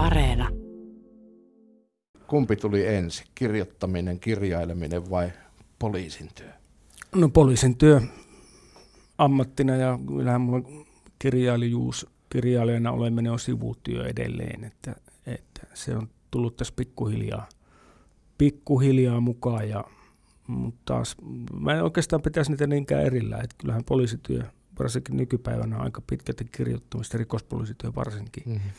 Areena. Kumpi tuli ensin, kirjoittaminen, kirjaileminen vai poliisin työ? No poliisin työ ammattina ja kyllähän mulla kirjailijuus, kirjailijana oleminen on sivutyö edelleen, että, että se on tullut tässä pikkuhiljaa, pikkuhiljaa mukaan ja mutta taas mä en oikeastaan pitäisi niitä niinkään erillään, että kyllähän poliisityö, varsinkin nykypäivänä on aika pitkälti kirjoittamista, rikospoliisityö varsinkin. Mm-hmm.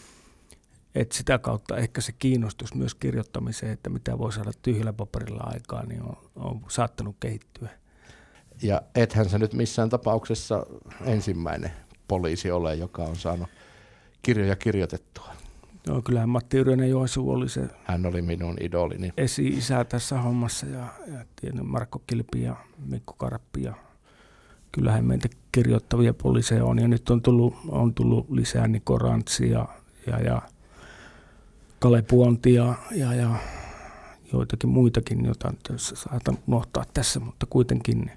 Et sitä kautta ehkä se kiinnostus myös kirjoittamiseen, että mitä voi saada tyhjällä paperilla aikaa, niin on, on saattanut kehittyä. Ja ethän se nyt missään tapauksessa ensimmäinen poliisi ole, joka on saanut kirjoja kirjoitettua. Joo, kyllähän Matti Yrjönen Joensuu oli se Hän oli minun idolini. esi-isä tässä hommassa ja, ja tiedän Markko Kilpi ja Mikko Karppi ja kyllähän meitä kirjoittavia poliiseja on ja nyt on tullut, on tullut lisää Niko Rantsi ja, ja, ja Kale Puonti ja, ja, ja joitakin muitakin, joita nyt saatan unohtaa tässä, mutta kuitenkin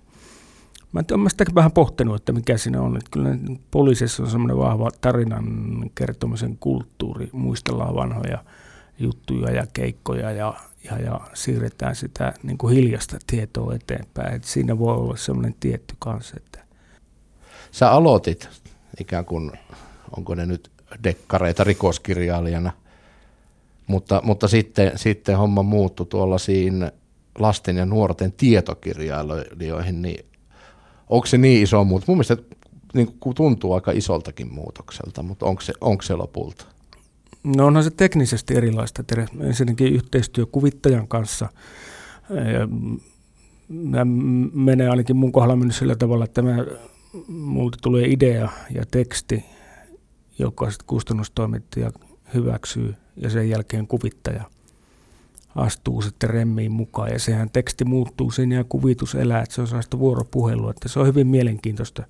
Mä en mä sitäkin vähän pohtinut, että mikä siinä on. Että kyllä poliisissa on semmoinen vahva tarinan kertomisen kulttuuri. Muistellaan vanhoja juttuja ja keikkoja ja, ja, ja siirretään sitä niin kuin hiljasta tietoa eteenpäin. Että siinä voi olla semmoinen tietty kanssa. Että. Sä aloitit ikään kuin, onko ne nyt dekkareita rikoskirjailijana, mutta, mutta sitten, sitten homma muuttui tuolla siinä lasten ja nuorten tietokirjailijoihin, niin onko se niin iso muutos? Mun mielestä niin kuin tuntuu aika isoltakin muutokselta, mutta onko se, onko se lopulta? No onhan se teknisesti erilaista. Ensinnäkin yhteistyö kuvittajan kanssa. Mä menee ainakin mun kohdalla mennyt sillä tavalla, että mä, multa tulee idea ja teksti, joka sitten kustannustoimittaja hyväksyy ja sen jälkeen kuvittaja astuu sitten remmiin mukaan. Ja sehän teksti muuttuu siinä ja kuvitus elää, että se on sellaista vuoropuhelua, että se on hyvin mielenkiintoista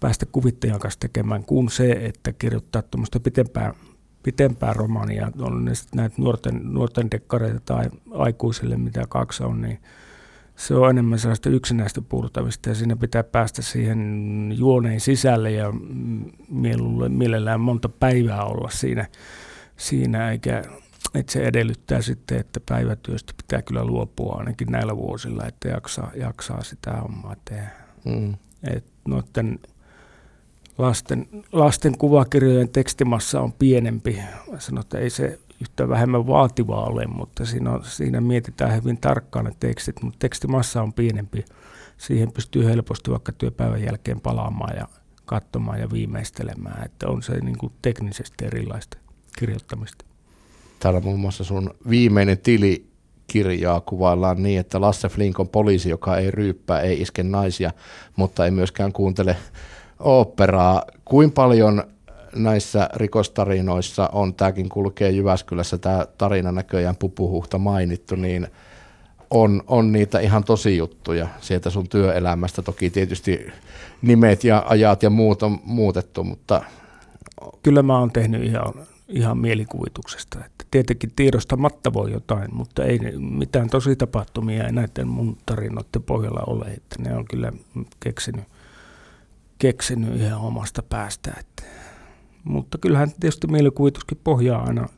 päästä kuvittajan kanssa tekemään kuin se, että kirjoittaa tuommoista pitempää, pitempää romaania, on ne näitä nuorten, nuorten dekkareita tai aikuisille, mitä kaksi on, niin se on enemmän sellaista yksinäistä purtamista ja siinä pitää päästä siihen juoneen sisälle ja mielellään monta päivää olla siinä, siinä eikä että se edellyttää sitten, että päivätyöstä pitää kyllä luopua ainakin näillä vuosilla, että jaksaa, jaksaa sitä hommaa tehdä. Mm. Et noiden lasten, lasten kuvakirjojen tekstimassa on pienempi. Mä sanon, että ei se yhtä vähemmän vaativaa ole, mutta siinä, on, siinä mietitään hyvin tarkkaan ne tekstit, mutta tekstimassa on pienempi. Siihen pystyy helposti vaikka työpäivän jälkeen palaamaan ja katsomaan ja viimeistelemään, että on se niin kuin teknisesti erilaista kirjoittamista. Täällä muun muassa sun viimeinen tili kirjaa kuvaillaan niin, että Lasse Flink on poliisi, joka ei ryyppää, ei iske naisia, mutta ei myöskään kuuntele oopperaa. Kuin paljon näissä rikostarinoissa on, tämäkin kulkee Jyväskylässä, tämä tarina näköjään pupuhuhta mainittu, niin on, on niitä ihan tosi juttuja sieltä sun työelämästä. Toki tietysti nimet ja ajat ja muut on muutettu, mutta... Kyllä mä oon tehnyt ihan ihan mielikuvituksesta. Että tietenkin tiedostamatta voi jotain, mutta ei mitään tosi tapahtumia ei näiden mun tarinoiden pohjalla ole. Että ne on kyllä keksinyt, keksinyt ihan omasta päästä. Että. Mutta kyllähän tietysti mielikuvituskin pohjaa aina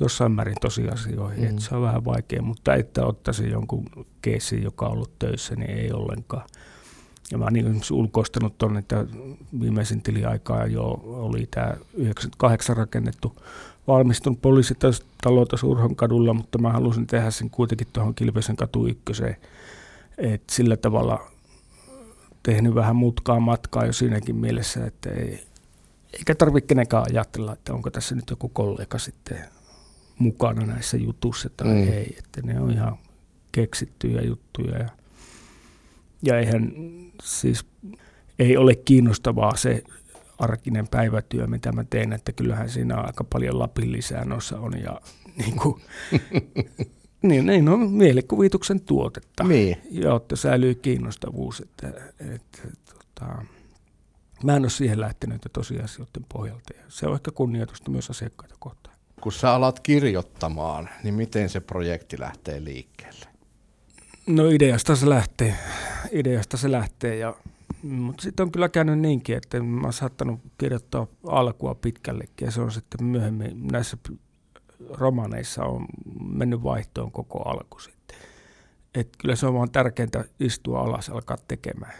jossain määrin tosiasioihin. Mm. Että se on vähän vaikea, mutta että ottaisi jonkun keissin, joka on ollut töissä, niin ei ollenkaan. Ja mä oon niin ulkoistanut tuonne, että viimeisin tiliaikaa jo oli tämä 98 rakennettu valmistunut poliisitalo tuossa Urhon kadulla, mutta mä halusin tehdä sen kuitenkin tuohon Kilpesen katu ykköseen. Et sillä tavalla tehnyt vähän mutkaa matkaa jo siinäkin mielessä, että ei, eikä tarvitse kenenkään ajatella, että onko tässä nyt joku kollega sitten mukana näissä jutuissa tai mm. ei. Että ne on ihan keksittyjä juttuja ja ja eihän siis ei ole kiinnostavaa se arkinen päivätyö, mitä mä teen, että kyllähän siinä on aika paljon Lapin lisää noissa on ja niin kuin, niin, niin on mielikuvituksen tuotetta, niin. jotta säilyy kiinnostavuus. Että, että, tota, mä en ole siihen lähtenyt tosiasioiden pohjalta ja se on ehkä kunnioitusta myös asiakkaita kohtaan. Kun sä alat kirjoittamaan, niin miten se projekti lähtee liikkeelle? No ideasta se lähtee, ideasta se lähtee ja mutta sitten on kyllä käynyt niinkin, että mä oon saattanut kirjoittaa alkua pitkällekin ja se on sitten myöhemmin näissä romaneissa on mennyt vaihtoon koko alku sitten. Et kyllä se on vaan tärkeintä istua alas alkaa tekemään.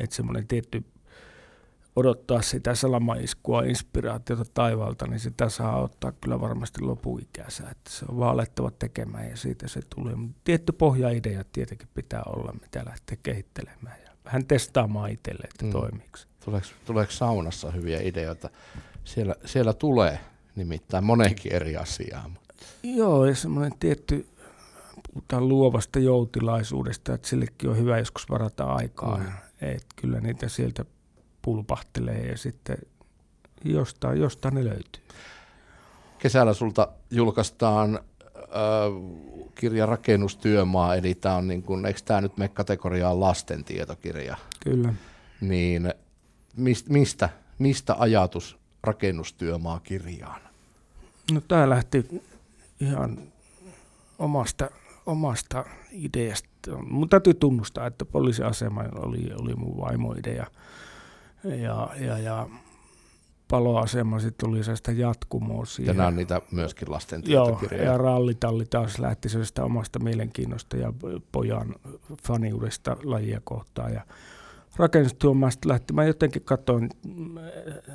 Että semmoinen tietty odottaa sitä salamaiskua, inspiraatiota taivaalta, niin sitä saa ottaa kyllä varmasti lopuikänsä. Että se on vaan alettava tekemään ja siitä se tulee. Mutta tietty pohjaidea tietenkin pitää olla, mitä lähtee kehittelemään ja vähän testaamaan itselle, että mm. toimiiko Tuleeko, tuleeko saunassa hyviä ideoita? Siellä, siellä tulee nimittäin monenkin eri asiaa. Joo, ja semmoinen tietty, puhutaan luovasta joutilaisuudesta, että sillekin on hyvä joskus varata aikaa. Mm. Et kyllä niitä sieltä pulpahtelee ja sitten jostain, jostain ne löytyy. Kesällä sulta julkaistaan äh, kirja Rakennustyömaa, eli tämä on niin kuin, eikö tämä nyt mene kategoriaan lasten tietokirja? Kyllä. Niin mistä, mistä ajatus Rakennustyömaa kirjaan? No tämä lähti ihan omasta, omasta ideasta. Mun täytyy tunnustaa, että poliisiasema oli, oli mun vaimoidea ja, ja, ja paloasema sitten tuli sellaista jatkumoa siihen. Ja nämä on niitä myöskin lasten tietokirjoja. Joo, ja rallitalli taas lähti sellaista omasta mielenkiinnosta ja pojan faniudesta lajia kohtaan. Ja rakennustyömaasta lähti. Mä jotenkin katsoin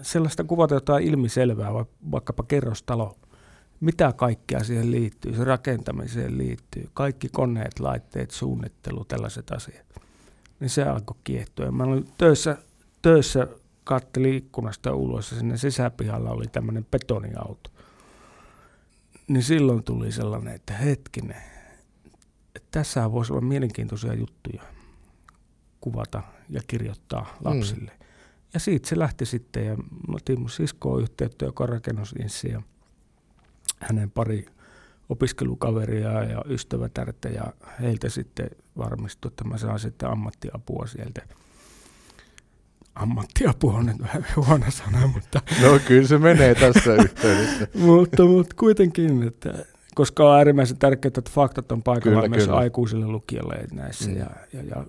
sellaista kuvata jotain ilmiselvää, vaikkapa kerrostalo. Mitä kaikkea siihen liittyy, se rakentamiseen liittyy. Kaikki koneet, laitteet, suunnittelu, tällaiset asiat. Niin se alkoi kiehtoa. Mä olin töissä töissä katteli ikkunasta ulos ja sinne sisäpihalla oli tämmöinen betoniauto. Niin silloin tuli sellainen, että hetkinen, että tässä voisi olla mielenkiintoisia juttuja kuvata ja kirjoittaa lapsille. Mm. Ja siitä se lähti sitten ja mä otin mun siskoon yhteyttä, joka on rakennusinssi ja hänen pari opiskelukaveria ja ystävätärtä ja heiltä sitten varmistui, että mä saan sitten ammattiapua sieltä ammattiapu on nyt vähän huono sana, mutta... No kyllä se menee tässä yhteydessä. mutta, mutta kuitenkin, että koska on äärimmäisen tärkeää, että faktat on paikalla kyllä, myös kyllä. aikuisille lukijalle näissä mm. ja, ja, ja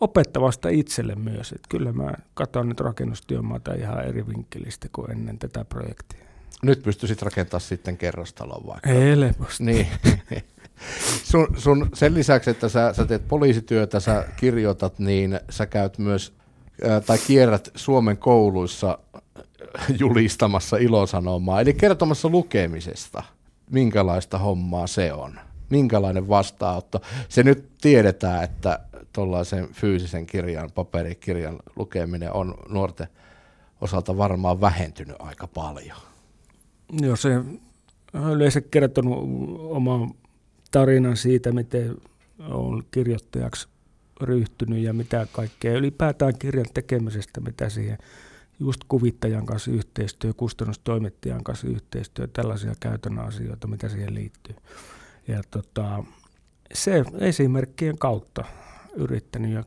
opettavasta itselle myös. Että kyllä mä katson nyt rakennustyömaata ihan eri vinkkelistä kuin ennen tätä projektia. Nyt pystyisit rakentamaan sitten kerrostalon vaikka. Helposti. Niin. sun, sun, sen lisäksi, että sä, sä teet poliisityötä, sä kirjoitat, niin sä käyt myös tai kierrät Suomen kouluissa julistamassa ilosanomaa, eli kertomassa lukemisesta, minkälaista hommaa se on, minkälainen vastaanotto. Se nyt tiedetään, että tuollaisen fyysisen kirjan, paperikirjan lukeminen on nuorten osalta varmaan vähentynyt aika paljon. Joo, se on yleensä kertonut oman tarinan siitä, miten on kirjoittajaksi ryhtynyt ja mitä kaikkea. Ylipäätään kirjan tekemisestä, mitä siihen just kuvittajan kanssa yhteistyö, kustannustoimittajan kanssa yhteistyö, tällaisia käytännön asioita, mitä siihen liittyy. Ja tota, se esimerkkien kautta yrittänyt ja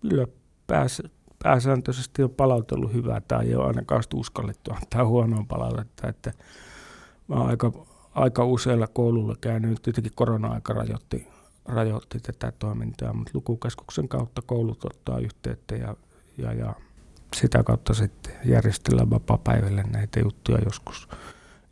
kyllä pääs, pääsääntöisesti on palautellut hyvää tai ei ole ainakaan uskallettu antaa huonoa palautetta, että mä aika, aika useilla koululla käynyt, tietenkin korona-aika rajoitti rajoitti tätä toimintaa, mutta lukukeskuksen kautta koulut ottaa yhteyttä ja, ja, ja sitä kautta sitten järjestellään vapaa-päivälle näitä juttuja joskus.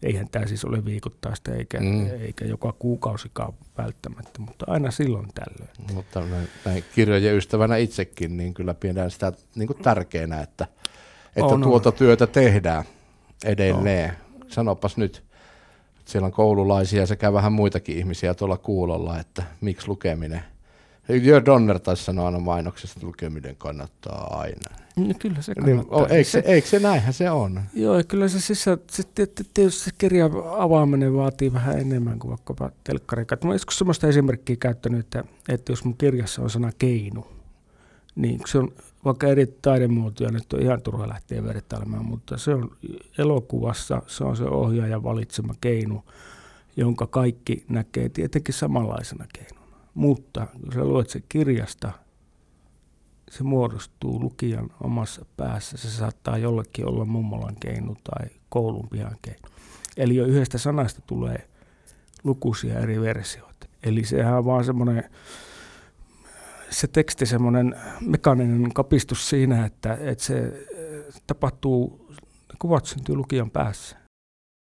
Eihän tämä siis ole viikoittaista eikä, mm. eikä joka kuukausikaan välttämättä, mutta aina silloin tällöin. Mutta näin, näin kirjojen ystävänä itsekin, niin kyllä pidän sitä niin kuin tärkeänä, että, että on, tuota on. työtä tehdään edelleen. On. Sanopas nyt, siellä on koululaisia sekä vähän muitakin ihmisiä tuolla kuulolla, että miksi lukeminen. Jörg Donner taisi sanoa aina mainoksessa, että lukeminen kannattaa aina. No kyllä se niin, kannattaa. Niin, eikö, se, eikö se näinhän se on? Joo, kyllä se sisä, se, tietysti se kirjan avaaminen vaatii vähän enemmän kuin vaikkapa telkkari. Mä olen joskus sellaista esimerkkiä käyttänyt, että, että jos mun kirjassa on sana keinu, niin se on vaikka eri taidemuotoja nyt on ihan turha lähteä vertailemaan, mutta se on elokuvassa, se on se ohjaajan valitsema keino, jonka kaikki näkee tietenkin samanlaisena keinona. Mutta kun sä luet se kirjasta, se muodostuu lukijan omassa päässä. Se saattaa jollekin olla mummolan keino tai koulun pihan keino. Eli jo yhdestä sanasta tulee lukuisia eri versioita. Eli sehän on vaan semmoinen se teksti semmoinen mekaaninen kapistus siinä, että, että se tapahtuu, kuvat syntyy lukijan päässä.